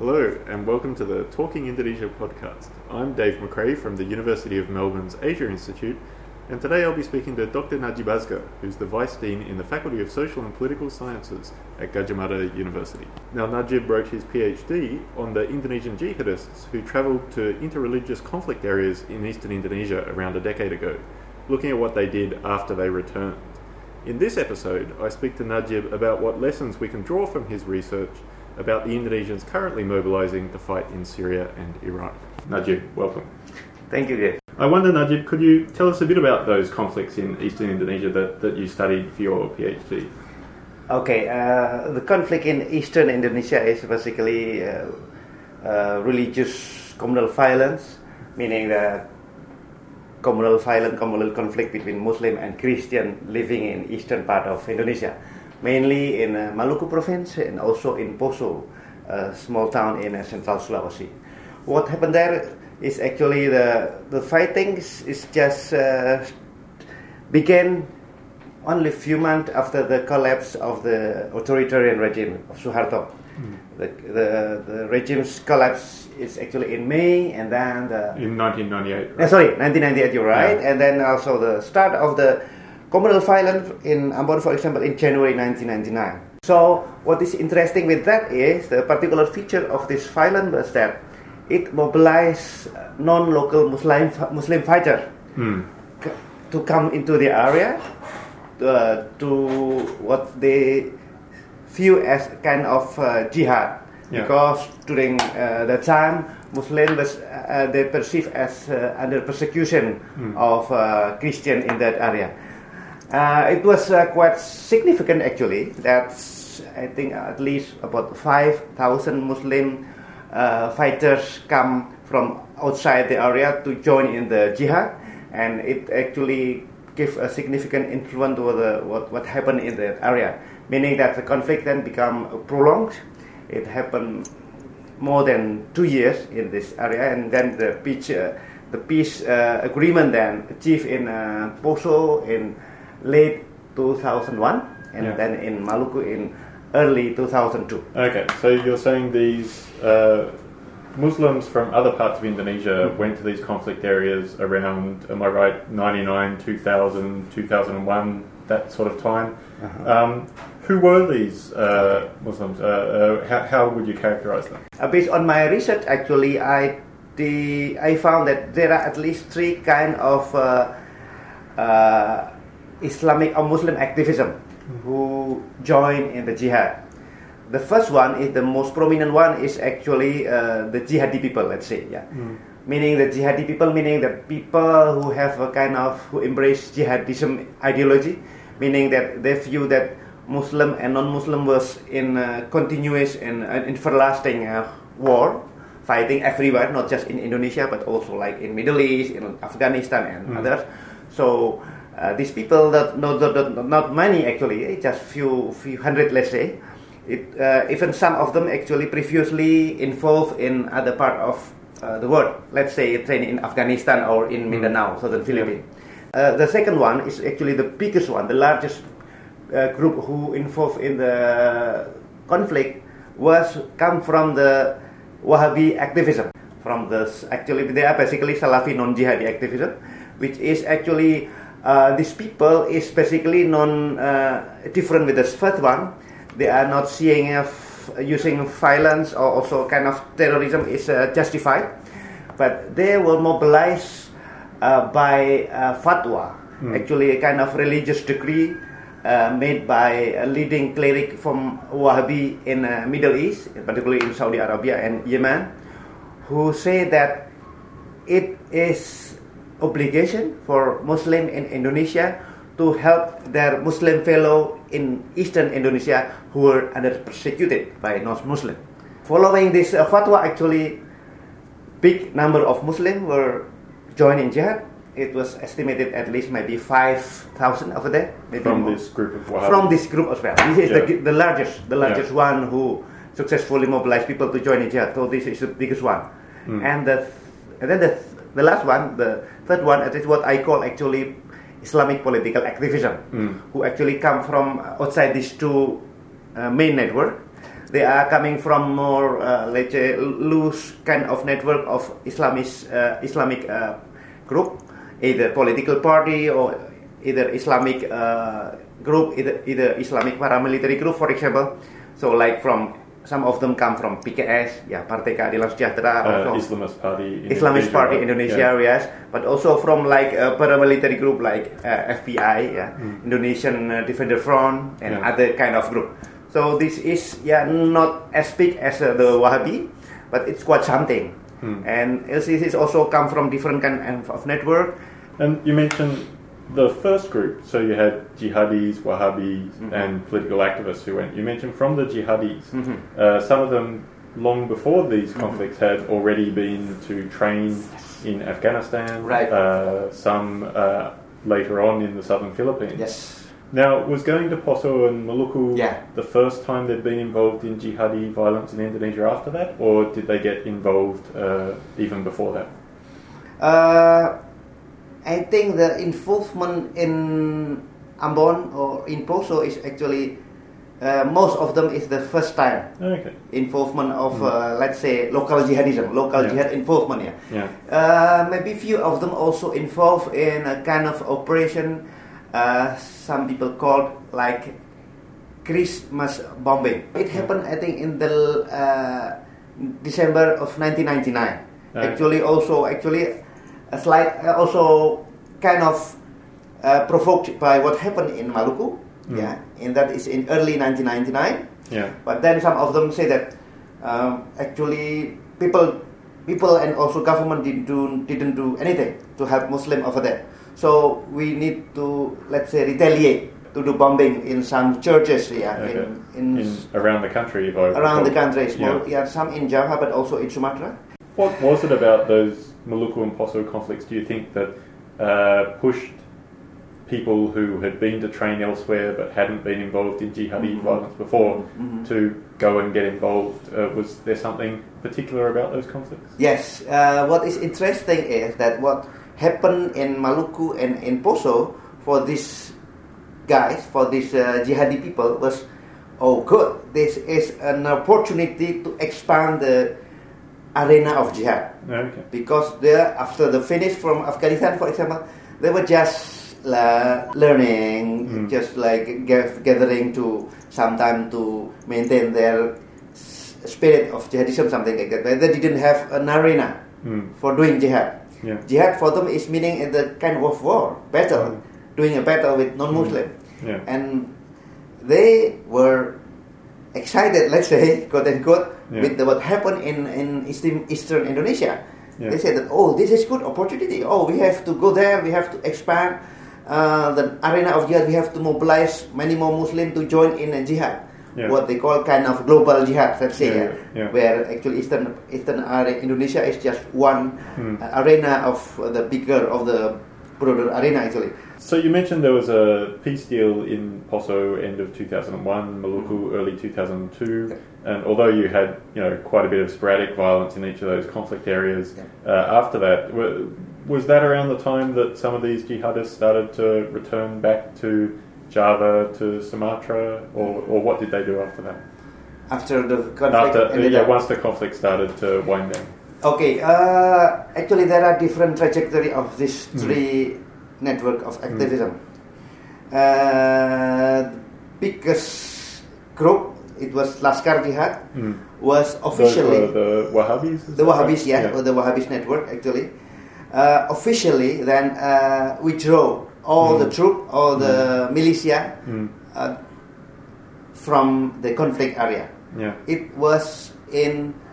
Hello, and welcome to the Talking Indonesia podcast. I'm Dave McRae from the University of Melbourne's Asia Institute, and today I'll be speaking to Dr. Najib Azca, who's the Vice Dean in the Faculty of Social and Political Sciences at Gadjah Mada University. Now, Najib wrote his PhD on the Indonesian jihadists who travelled to interreligious conflict areas in eastern Indonesia around a decade ago, looking at what they did after they returned. In this episode, I speak to Najib about what lessons we can draw from his research about the Indonesians currently mobilising to fight in Syria and Iraq. Najib, welcome. Thank you, Dave. I wonder, Najib, could you tell us a bit about those conflicts in eastern Indonesia that, that you studied for your PhD? Okay, uh, the conflict in eastern Indonesia is basically uh, uh, religious communal violence, meaning the communal violent communal conflict between Muslim and Christian living in eastern part of Indonesia, mainly in uh, Maluku province and also in Poso, a small town in uh, central Sulawesi. What happened there is actually the the fighting is, just uh, began only a few months after the collapse of the authoritarian regime of Suharto. Mm. The, the, the regime's collapse is actually in May, and then the in 1998. Right? Uh, sorry, 1998. You're right, yeah. and then also the start of the communal violence in Ambon, for example, in January 1999. So what is interesting with that is the particular feature of this violence was that it mobilized non-local Muslim Muslim fighters mm. to come into the area uh, to what they view as kind of uh, jihad yeah. because during uh, that time Muslims uh, they perceive as uh, under persecution mm. of uh, Christian in that area. It was quite significant actually. That I think at least about five thousand Muslim fighters come from outside the area to join in the jihad, and it actually gave a significant influence over the, what, what happened in that area, meaning that the conflict then become prolonged. It happened more than two years in this area, and then the peace, uh, the peace uh, agreement then achieved in uh, Poso in late 2001, and yeah. then in Maluku in early 2002. Okay, so you're saying these uh, Muslims from other parts of Indonesia mm. went to these conflict areas around, am I right, 99, 2000, 2001, that sort of time. Uh-huh. Um, who were these uh. Muslims? Uh, uh, how, how, would you characterize them? Uh, based on my research, actually, I, the, I found that there are at least three kind of uh, uh, Islamic or Muslim activism who join in the jihad the first one is the most prominent one is actually uh, the jihadi people let's say yeah mm. meaning the jihadi people meaning the people who have a kind of who embrace jihadism ideology meaning that they view that muslim and non-muslim was in uh, continuous and uh, everlasting uh, war fighting everywhere not just in indonesia but also like in middle east in afghanistan and mm. others so uh, these people that not, not, not many actually eh, just few few hundred let's say it, uh, even some of them actually previously involved in other part of uh, the world. Let's say training in Afghanistan or in hmm. Mindanao, southern Philippines. Uh, the second one is actually the biggest one, the largest uh, group who involved in the conflict was come from the Wahhabi activism. From the actually they are basically Salafi non-jihadi activism, which is actually uh, these people is basically non uh, different with the first one. They are not seeing if using violence or also kind of terrorism is uh, justified, but they will mobilize uh, by uh, fatwa, mm. actually a kind of religious decree uh, made by a leading cleric from Wahhabi in uh, Middle East, particularly in Saudi Arabia and Yemen, who say that it is obligation for Muslim in Indonesia to help their Muslim fellow in eastern Indonesia who were under persecuted by non-Muslim. Following this uh, fatwa, actually, big number of Muslims were joining jihad. It was estimated at least maybe 5,000 over there. Maybe from more. this group of Wahhabi. From this group as well. This is yeah. the, the largest, the largest yeah. one who successfully mobilized people to join in jihad. So this is the biggest one. Mm. And the and then the the last one, the third one, is what I call actually Islamic political activism, mm. who actually come from outside these two uh, main network. they are coming from more, uh, let's say, loose kind of network of Islamist, uh, Islamic uh, group, either political party or either Islamic uh, group, either, either Islamic paramilitary group, for example. So, like from some of them come from PKS, yeah, Partai Keadilan Sejahtera, Uh, also Islamist Party. Islamist Indonesia, Party? Indonesia, yes, but also from like a paramilitary group like uh, FBI, yeah, Indonesian uh, Defender Front, and Yeah. other kind of group. So this is yeah not as big as uh, the Wahhabi, but it's quite something. And LCC also come from different kind of network. And you mentioned the first group, so you had jihadis, Wahhabis, and political activists who went. You mentioned from the jihadis, uh, some of them long before these conflicts had already been to train in Afghanistan, Right. uh, some uh, later on in the southern Philippines. Yes. Now, was going to Poso and Maluku Yeah. the first time they'd been involved in jihadi violence in Indonesia after that, or did they get involved uh, even before that? I think the involvement in Ambon or in Poso is actually uh, most of them is the first time Okay. involvement of uh, let's say local jihadism, local Yeah. jihad involvement. Yeah. Yeah. Uh, maybe few of them also involved in a kind of operation. Uh, some people called like Christmas bombing. It happened, I think, in the uh, December of 1999. Right. Actually, also actually, slight uh, also kind of uh, provoked by what happened in Maluku. Mm. Yeah, and that is in early 1999. Yeah. But then some of them say that um, actually people, people and also government didn't do, didn't do anything to help Muslim over there. So we need to let's say retaliate to do bombing in some churches, yeah, Okay. in, in, In, around the country, around the country. Small, Yeah. yeah. some in Java, but also in Sumatra. What was it about those Maluku and Poso conflicts? Do you think that uh, pushed people who had been to train elsewhere but hadn't been involved in jihadi Mhm. violence before Mhm. to go and get involved? Uh, was there something particular about those conflicts? Yes, uh, what is interesting is that what happened in Maluku and in Poso for these guys, for these uh, jihadi people, was oh good. This is an opportunity to expand the arena of jihad Okay. because there after the finish from Afghanistan, for example, they were just uh, learning, Mm. just like ga- gathering to sometime to maintain their s- spirit of jihadism, something like that. But they didn't have an arena Mm. for doing jihad. Yeah. Jihad for them is meaning in the kind of war, battle, Mm. doing a battle with non-Muslim, Yeah. and they were excited, let's say, quote unquote, Yeah. with the, what happened in in eastern, eastern Indonesia. Yeah. They said that oh, this is good opportunity. Oh, we have to go there. We have to expand uh, the arena of jihad. We have to mobilize many more Muslims to join in a jihad. Yeah. What they call kind of global jihad, let's say, Yeah, where actually eastern eastern area Indonesia is just one Hmm. arena of the bigger of the arena actually. So you mentioned there was a peace deal in Poso end of 2001, Maluku early 2002, and although you had you know quite a bit of sporadic violence in each of those conflict areas, uh, after that wa- was that around the time that some of these jihadists started to return back to Java to Sumatra, or, or what did they do after that? After the conflict After yeah, once the conflict started to wind down. Okay, uh, actually there are different trajectory of these Mm. three network of activism. Uh, biggest group, it was Laskar Jihad, Mm. was officially were the Wahhabis. the Wahhabis, yeah, or the Wahhabis network actually. Uh, officially, then uh, withdraw all the Mm. troop, all the militia Mm. uh, from the conflict area. Yeah. It was in, uh,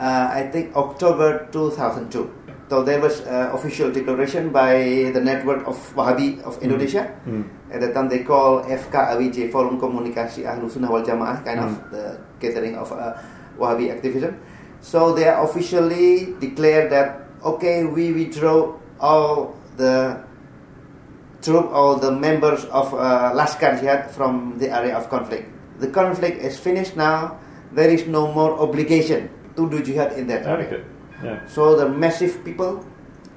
I think, October 2002. So there was uh, official declaration by the network of Wahhabi of Indonesia. Mm. At that time they call FKAWJ, Forum Komunikasi Ahlus Sunnah wal Jamaah, kind of Mm. the gathering of uh, Wahhabi activism. So they are officially declared that, okay, we withdraw all the troop, all the members of uh, Laskar Jihad from the area of conflict. The conflict is finished now. There is no more obligation to do jihad in that area. Yeah. So the massive people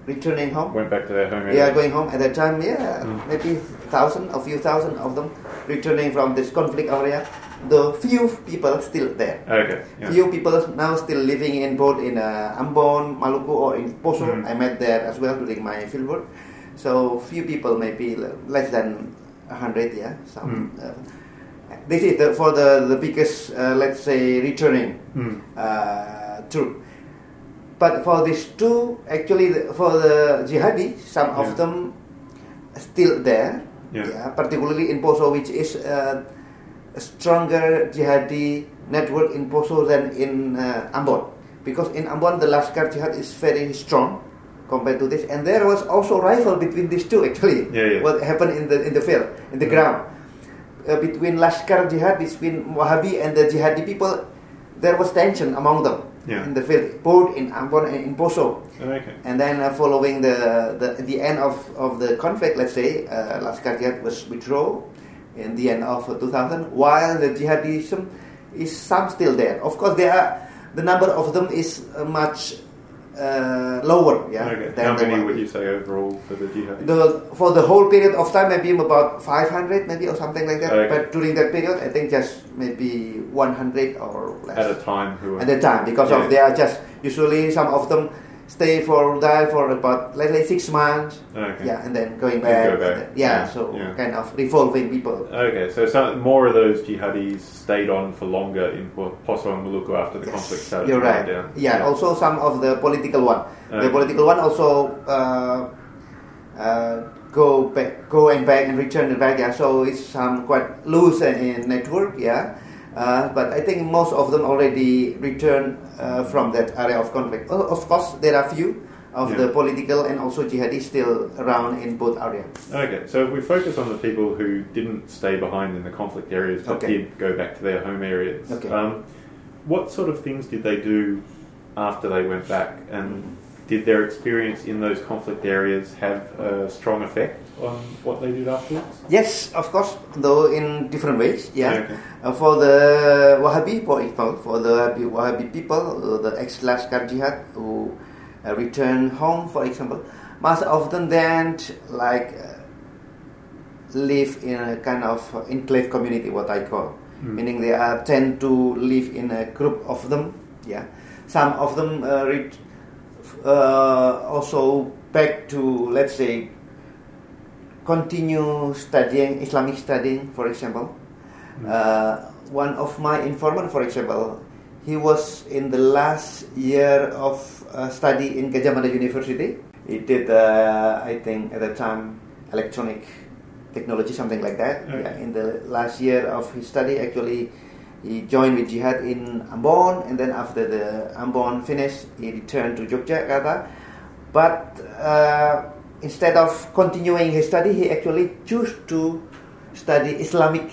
returning home. Went back to their home area. going home at that time. Yeah, Mm. maybe thousand, a few thousand of them returning from this conflict area the few people still there. Okay. Yeah. Few people now still living in both in uh, Ambon, Maluku, or in Poso. Mhm. I met there as well during my fieldwork. So few people, maybe less than hundred. Yeah, some. Mm. Uh, this is the, for the the biggest, uh, let's say, returning Mm. uh, troop. But for these two, actually, the- for the jihadi, some Yeah. of them still there. Yeah. particularly in Poso, which is uh, a stronger jihadi network in Poso than in uh, Ambon. Because in Ambon, the Laskar jihad is very strong compared to this, and there was also rival between these two. Actually, Yeah, yeah. what happened in the in the field, in the Mm. ground, uh, between Laskar jihad, between Wahhabi and the jihadi people, there was tension among them Yeah. in the field, both in Ambon and in Poso. Okay. And then uh, following the, the the end of, of the conflict, let's say, uh, Laskar Jihad was withdrawn in the end of uh, 2000, while the jihadism is some still there. Of course, there are the number of them is uh, much uh, lower. Yeah. okay. How many would you say overall for the jihad? The, for the whole period of time, maybe about 500, maybe or something like that. Okay. But during that period, I think just maybe 100 or less At a time, who? at the time because Yeah. of they are just usually some of them stay for die for about let's say six months Okay. yeah and then going back, go back. then- yeah, Yeah, so yeah. kind of revolving people Okay, so some more of those jihadis stayed on for longer in Poso and Maluku after the conflict started. you're right down. yeah, also some of the political one the political one also uh, uh, go back go and back and return and back yeah so it's some quite loose in, in network yeah uh, but I think most of them already returned uh, from that area of conflict. Of course, there are few of Yeah. the political and also jihadis still around in both areas. Okay, so if we focus on the people who didn't stay behind in the conflict areas but Okay. did go back to their home areas, Okay. um, what sort of things did they do after they went back? And did their experience in those conflict areas have a strong effect on what they did afterwards? Yes, of course, though in different ways. Yeah. Okay. Uh, for the Wahhabi, for example, for the Wahhabi, people, uh, the ex-Laskar Jihad who uh, return home, for example, most of them then like uh, live in a kind of enclave community, what I call, Mm. meaning they are tend to live in a group of them. Yeah, some of them uh, uh, also back to let's say continue studying Islamic studying, for example. Mm. Uh, one of my informant, for example, he was in the last year of uh, study in Gadjah Mada University. He did, uh, I think, at the time, electronic technology, something like that. Okay. Yeah, in the last year of his study, actually, he joined with jihad in Ambon, and then after the Ambon finished, he returned to Yogyakarta. But uh, instead of continuing his study, he actually chose to study Islamic,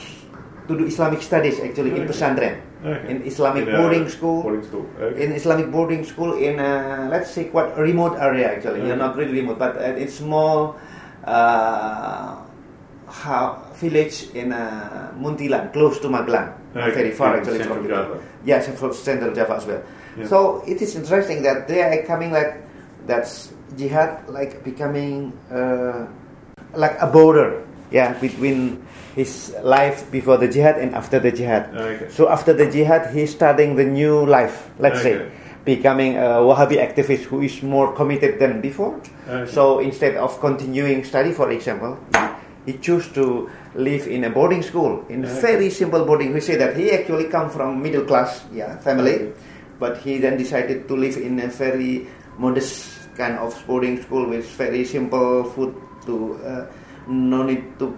to do Islamic studies actually in Okay. pesantren, Okay. in Islamic In boarding school, Boarding school. Okay. in Islamic boarding school in a, let's say quite remote area actually. Yeah, not really remote, but uh, it's small uh, village in uh, Muntilan, close to Magelang, not very far in actually from Java. Yes, from Central Java as well. Yeah. So it is interesting that they are coming like that's jihad like becoming uh, like a border, yeah, between his life before the jihad and after the jihad. Okay. So after the jihad, he's starting the new life. Let's Okay. say, becoming a Wahhabi activist who is more committed than before. Okay. So instead of continuing study, for example, he chose to live in a boarding school in very simple boarding. We say that he actually come from middle class, yeah, family, but he then decided to live in a very modest kind of boarding school with very simple food to uh, no need to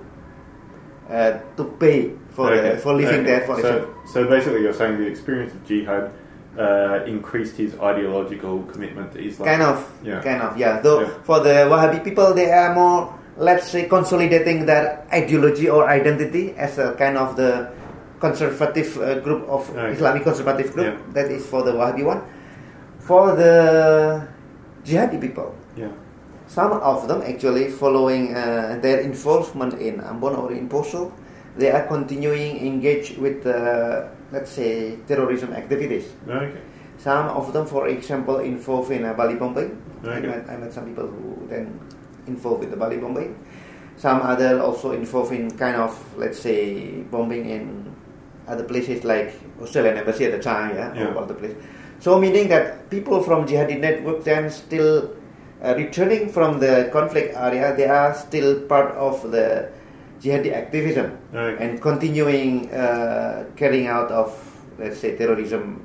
uh, to pay for Okay, the, for living okay. there. For so, so basically, you're saying the experience of jihad uh, increased his ideological commitment to Islam. Kind of, Yeah. kind of, yeah. Though Yeah. for the Wahhabi people, they are more, let's say, consolidating their ideology or identity as a kind of the conservative uh, group of Okay. Islamic conservative group. Yeah. That is for the Wahhabi one. For the jihadi people, Yeah. some of them actually following uh, their involvement in Ambon or in Poso, they are continuing engaged with, uh, let's say, terrorism activities. Okay. Some of them, for example, involved in uh, Bali bombing. I, Okay. met, I met some people who then involved with the Bali bombing. Some other also involved in kind of, let's say, bombing in other places like Australian embassy at the time, yeah, Yeah. all the place. So meaning that people from jihadi network then still uh, returning from the conflict area, they are still part of the jihadi activism Okay. and continuing uh, carrying out of let's say terrorism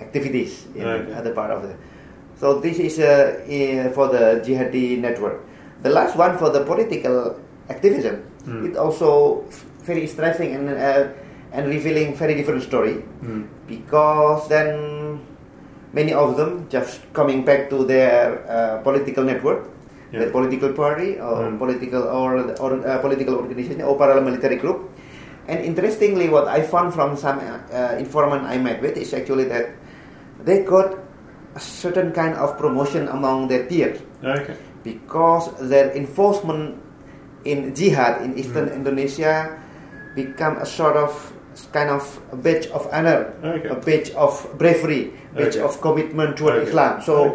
activities in Okay. other part of the. So this is uh, uh, for the jihadi network. The last one for the political activism, Mm. it also very stressing and uh, and revealing very different story Mm. because then many of them just coming back to their uh, political network, Yeah. their political party or Mm. political or, or uh, political organization or paramilitary group. And interestingly, what I found from some uh, informant I met with is actually that they got a certain kind of promotion among their peers Okay. because their enforcement in jihad in eastern Mm. Indonesia become a sort of kind of a badge of honor, Okay. a badge of bravery, badge Okay. of commitment toward Okay. Islam. So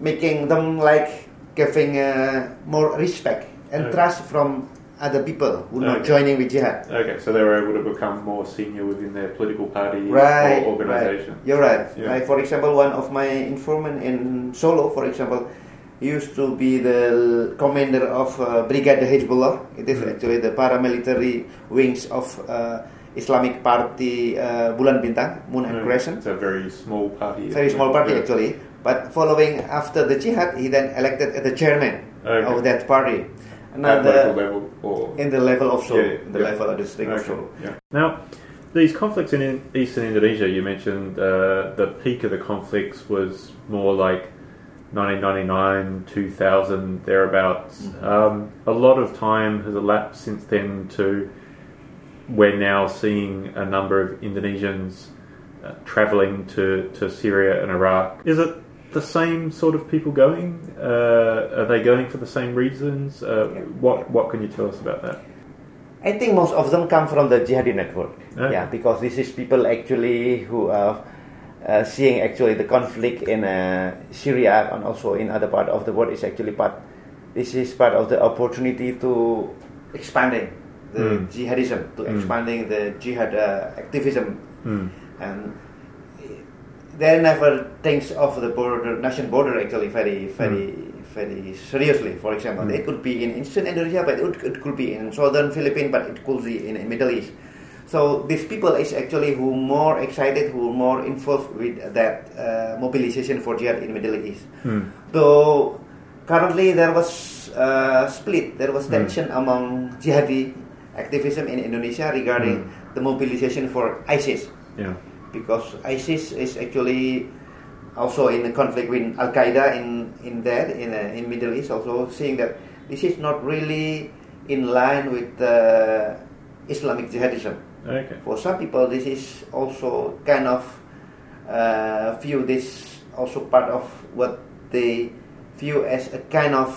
making them like giving uh, more respect and trust from other people who are not joining with jihad. Okay, so they were able to become more senior within their political party Right, or organization. right. You're right. Yeah. Like for example, one of my informant in Solo, for example, used to be the commander of uh, Brigade Hezbollah. It is Mm. actually the paramilitary wings of uh, Islamic Party uh, Bulan Bintang, Moon and Crescent. It's a very small party. Very small party Yeah. actually. But following after the jihad, he then elected the chairman Okay. of that party. At local Another level or in the level of Solo, Yeah, in the yeah. level of the district of Okay, Solo. yeah. Now, these conflicts in in eastern Indonesia, you mentioned uh, the peak of the conflicts was more like 1999, 2000, thereabouts. Mhm. Um, a lot of time has elapsed since then to we're now seeing a number of Indonesians uh, traveling to, to Syria and Iraq. Is it the same sort of people going? Uh, are they going for the same reasons? Uh, Yeah. what what can you tell us about that? I think most of them come from the jihadi network. Okay. Yeah, because this is people actually who are uh, seeing actually the conflict in uh, Syria and also in other part of the world is actually part. This is part of the opportunity to expanding the Mm. jihadism, to Mm. expanding the jihad uh, activism, Hmm. and they never thinks of the border, national border actually very, very, very seriously. For example, Mm. it could be in eastern Indonesia, but it, it could be in southern Philippines, but it could be in, in Middle East. So these people is actually who more excited, who more involved with that uh, mobilization for jihad in Middle East. Hmm. Though currently there was uh, split, there was Mm. tension among jihadi activism in Indonesia regarding Mm. the mobilization for ISIS Yeah. because ISIS is actually also in a conflict with Al Qaeda in in there in uh, in Middle East. Also seeing that this is not really in line with uh, Islamic jihadism. Okay. For some people, this is also kind of uh, view this also part of what they view as a kind of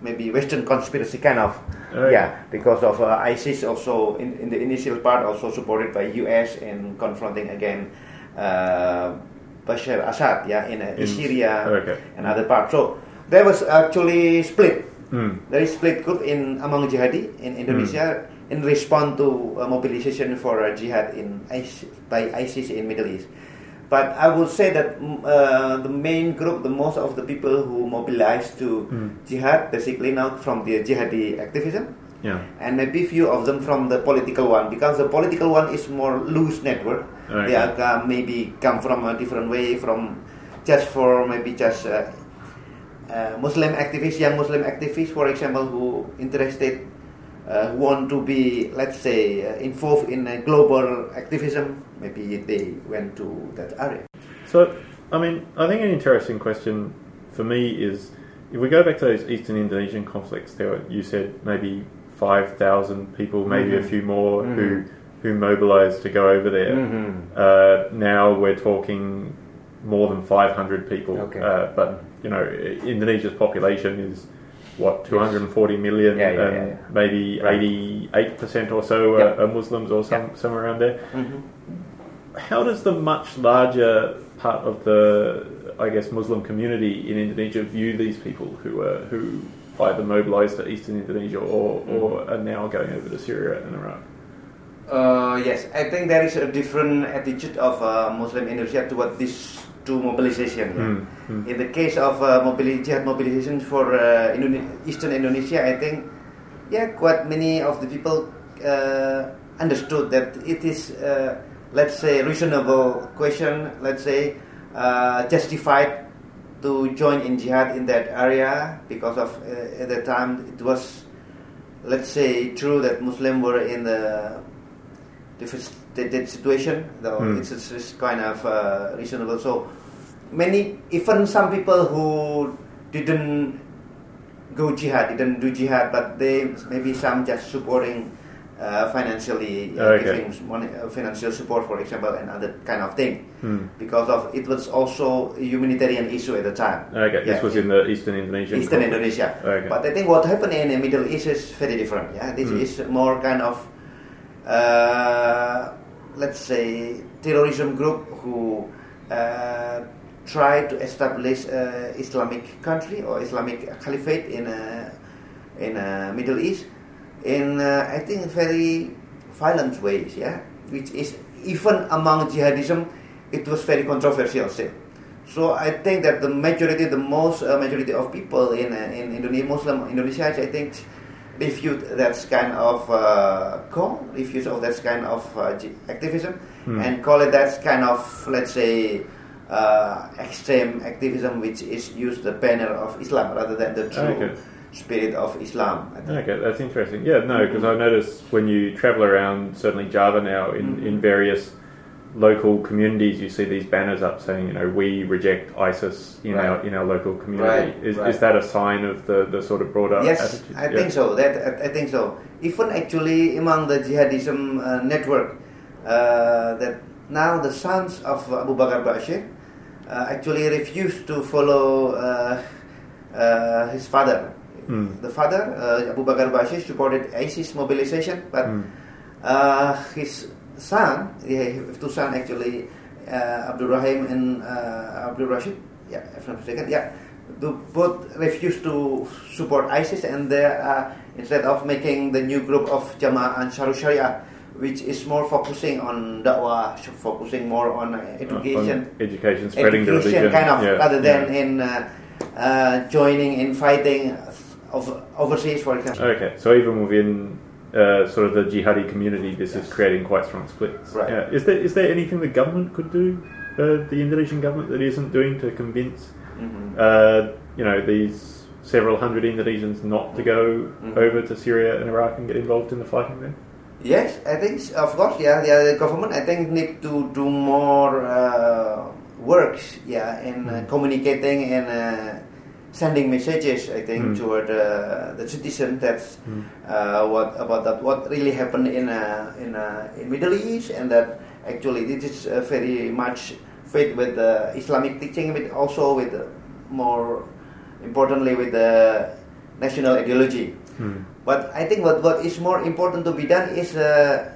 maybe Western conspiracy kind of Okay. yeah because of uh, ISIS also in, in the initial part also supported by US in confronting again uh, Bashar Assad yeah in, uh, in In- Syria okay. and other parts so there was actually split Hmm. there is split group in among jihadi in Indonesia Hmm. in response to uh, mobilization for uh, jihad in by ISIS in Middle East. But I would say that mm, uh, the main group, the most of the people who mobilized to Hmm. jihad, basically now from the jihadi activism, Yeah. and maybe few of them from the political one, because the political one is more loose network. Okay. They are uh, maybe come from a different way, from just for maybe just uh, uh, Muslim activists, young Muslim activists, for example, who interested, uh, want to be, let's say, uh, involved in uh, global activism. Maybe they went to that area. So, I mean, I think an interesting question for me is if we go back to those Eastern Indonesian conflicts, there were, you said maybe 5,000 people, maybe a Mhm. few more, who, Mhm. who mobilized to go over there. Mm-hmm. Uh, now we're talking more than 500 people. Okay. Uh, but, you know, Indonesia's population is, what, 240 million? Yeah, yeah, and yeah, yeah. maybe 88% or so Yep. are, are Muslims or some, Yep. somewhere around there. Mm-hmm. How does the much larger part of the, I guess, Muslim community in Indonesia view these people who are who either mobilised to eastern Indonesia or, or are now going over to Syria and Iraq? Uh, yes, I think there is a different attitude of uh, Muslim Indonesia toward this two mobilization. yeah. Mm, mm. In the case of uh, mobili- jihad mobilization for uh, Indone- Eastern Indonesia, I think, yeah, quite many of the people uh, understood that it is, uh, let's say, reasonable question, let's say, uh, justified to join in jihad in that area because of uh, at the time it was, let's say, true that Muslims were in the devastated situation, though Hmm. it's, it's it's kind of uh, reasonable. So many, even some people who didn't go jihad, didn't do jihad, but they maybe some just supporting uh, financially, uh, Okay. giving money, uh, financial support, for example, and other kind of thing. Mm. Because of it was also a humanitarian issue at the time. Okay, this was in the Eastern Indonesian. Eastern conflict. Indonesia. Okay. But I think what happened in the Middle East is very different. Yeah, this Mm. is more kind of, uh, let's say, terrorism group who uh, try to establish uh, Islamic country or Islamic caliphate in uh, in uh, Middle East in uh, I think very violent ways. Yeah, which is even among jihadism, it was very controversial still. So I think that the majority, the most uh, majority of people in uh, in Indonesia, Muslim Indonesia, I think, refute that kind of uh, call, refuse of that kind of uh, activism, Hmm. and call it that kind of let's say uh, extreme activism, which is use the banner of Islam rather than the true Okay. spirit of Islam. Okay, that's interesting. Yeah, no, because I noticed when you travel around, certainly Java now, in, Mhm. in various local communities, you see these banners up saying, you know, we reject ISIS in Right. our in our local community. Right, Is, right. is that a sign of the, the sort of broader Yes, attitude? I Yeah. think so. That I, I think so. Even actually among the jihadism uh, network, uh, that now the sons of Abu Bakr Bashir actually refused to follow uh, uh, his father. Mm. The father, uh, Abu Bakr Bashir, supported ISIS mobilization, but Mm. uh, his son, yeah, two sons actually, uh, Abdul Rahim and uh, Abdul Rashid, yeah, if I'm not mistaken, yeah, the, both refused to support ISIS and they are, instead of making the new group of Jama'ah Ansarul Sharia, which is more focusing on da'wah, focusing more on uh, education, On education, spreading the religion. kind of, yeah, rather than yeah. in uh, uh, joining in fighting of overseas, for example. Okay, so even within uh, sort of the jihadi community, this is creating quite strong splits. Right. Yeah. Is there is there anything the government could do, uh, the Indonesian government, that isn't doing to convince, Mhm. uh, you know, these several hundred Indonesians not to go Mhm. over to Syria and Iraq and get involved in the fighting there? Yes, I think of course, yeah, yeah, the government I think need to do more uh, works, yeah, in uh, Mm. communicating and uh, sending messages. I think Mm. toward uh, the citizen that's Mm. uh, what about that what really happened in uh, in uh, in Middle East and that actually this is uh, very much fit with the Islamic teaching, but also with more importantly with the national ideology. Hmm. But I think what, what is more important to be done is uh,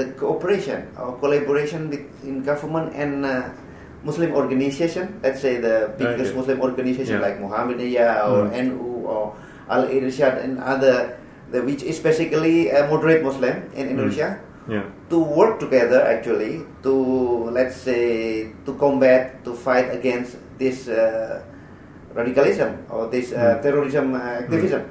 the cooperation or collaboration between government and uh, Muslim organization. Let's say the biggest Okay. Muslim organization Yeah. like Muhammadiyah or Mm. NU or Al Irshad and other, the, which is basically a moderate Muslim in Mm. Indonesia, Yeah. to work together actually to let's say to combat to fight against this uh, radicalism or this uh, Mm. terrorism uh, activism,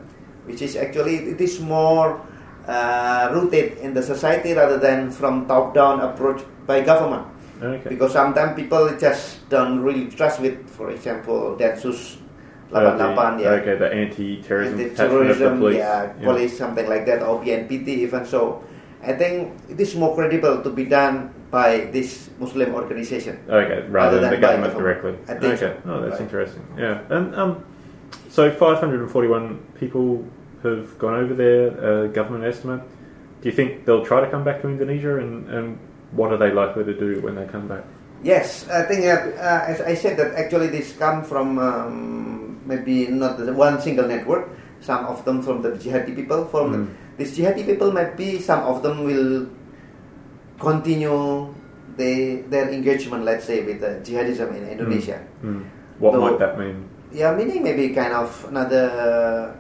which is actually it is more uh, rooted in the society rather than from top down approach by government. Okay. Because sometimes people just don't really trust with, for example, Densus Uh, 88, the, yeah okay, the anti-terrorism attachment of the anti-terrorism, police. yeah, police, something like that, or BNPT even so. I think it is more credible to be done by this Muslim organization. Okay, rather, Rather than, than the by government directly. I think okay, so. oh, that's Right. interesting. Yeah, and um, so 541 people have gone over there. Uh, government estimate. Do you think they'll try to come back to Indonesia, and, and what are they likely to do when they come back? Yes, I think that, uh, as I said that actually this come from um, maybe not the one single network. Some of them from the jihadi people. From Mm. these jihadi people, might be some of them will continue they, their engagement, let's say, with uh, jihadism in Indonesia. Mm. What Though- might that mean? Yeah, meaning maybe kind of another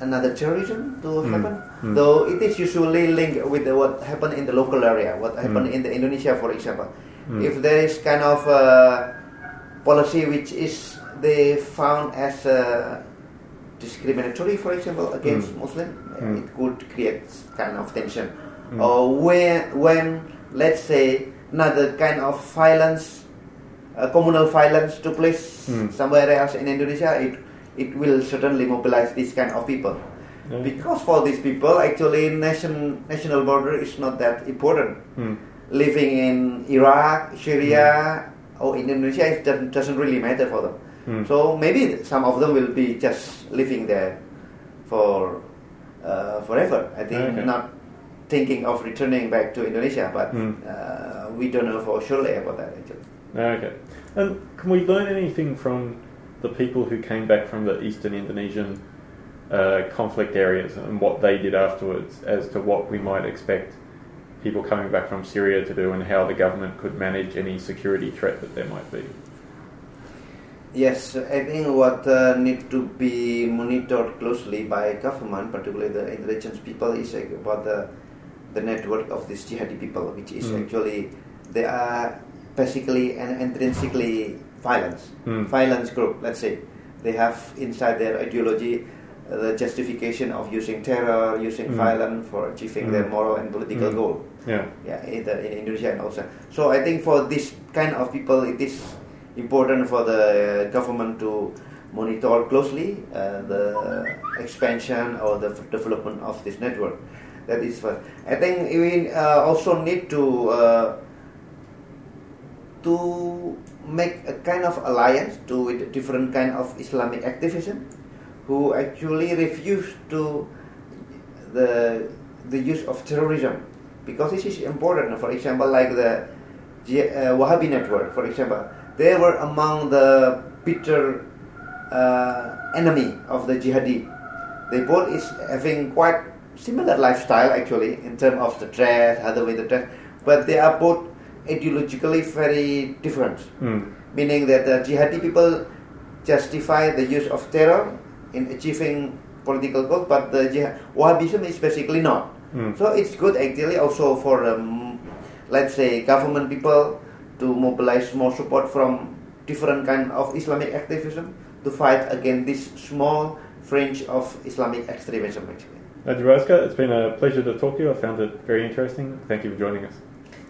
another terrorism to Mm. happen. Mm. Though it is usually linked with what happened in the local area, what happened Mm. in the Indonesia, for example. Mm. If there is kind of uh, policy which is they found as discriminatory, for example, against Mm. Muslim, it could create kind of tension. Or when, when let's say another kind of violence, uh, communal violence took place Mm. somewhere else in Indonesia, it it will certainly mobilize this kind of people. Yeah. Because for these people, actually, nation national border is not that important. Mm. Living in Iraq, Syria, or Indonesia, it doesn't, doesn't really matter for them. So maybe some of them will be just living there for uh, forever. I think Okay. not thinking of returning back to Indonesia, but uh, we don't know for surely about that actually. Okay. And can we learn anything from the people who came back from the eastern Indonesian uh, conflict areas and what they did afterwards as to what we might expect people coming back from Syria to do and how the government could manage any security threat that there might be? Yes, I think what uh, need to be monitored closely by government, particularly the intelligence people, is about the the network of these jihadi people, which is Mm. actually they are basically and intrinsically violence, Mm. violence group. Let's say they have inside their ideology uh, the justification of using terror, using Mm. violence for achieving their Mm. moral and political Mm. goal Yeah. yeah, in, the, in Indonesia and also. So I think for this kind of people, it is important for the government to monitor closely uh, the expansion or the f- development of this network. That is first. I think we uh, also need to uh, to make a kind of alliance to with different kind of Islamic activism who actually refuse to the the use of terrorism because this is important. For example, like the uh, Wahhabi network, for example, they were among the bitter uh, enemy of the jihadi. They both is having quite similar lifestyle actually in terms of the dress, how the way the dress, but they are both ideologically very different. Mm. Meaning that the jihadi people justify the use of terror in achieving political goals, but the jihad, Wahhabism is basically not. Mm. So it's good actually also for um, let's say government people to mobilize more support from different kind of Islamic activism to fight against this small fringe of Islamic extremism actually. Najib Azca, it's been a pleasure to talk to you. I found it very interesting. Thank you for joining us.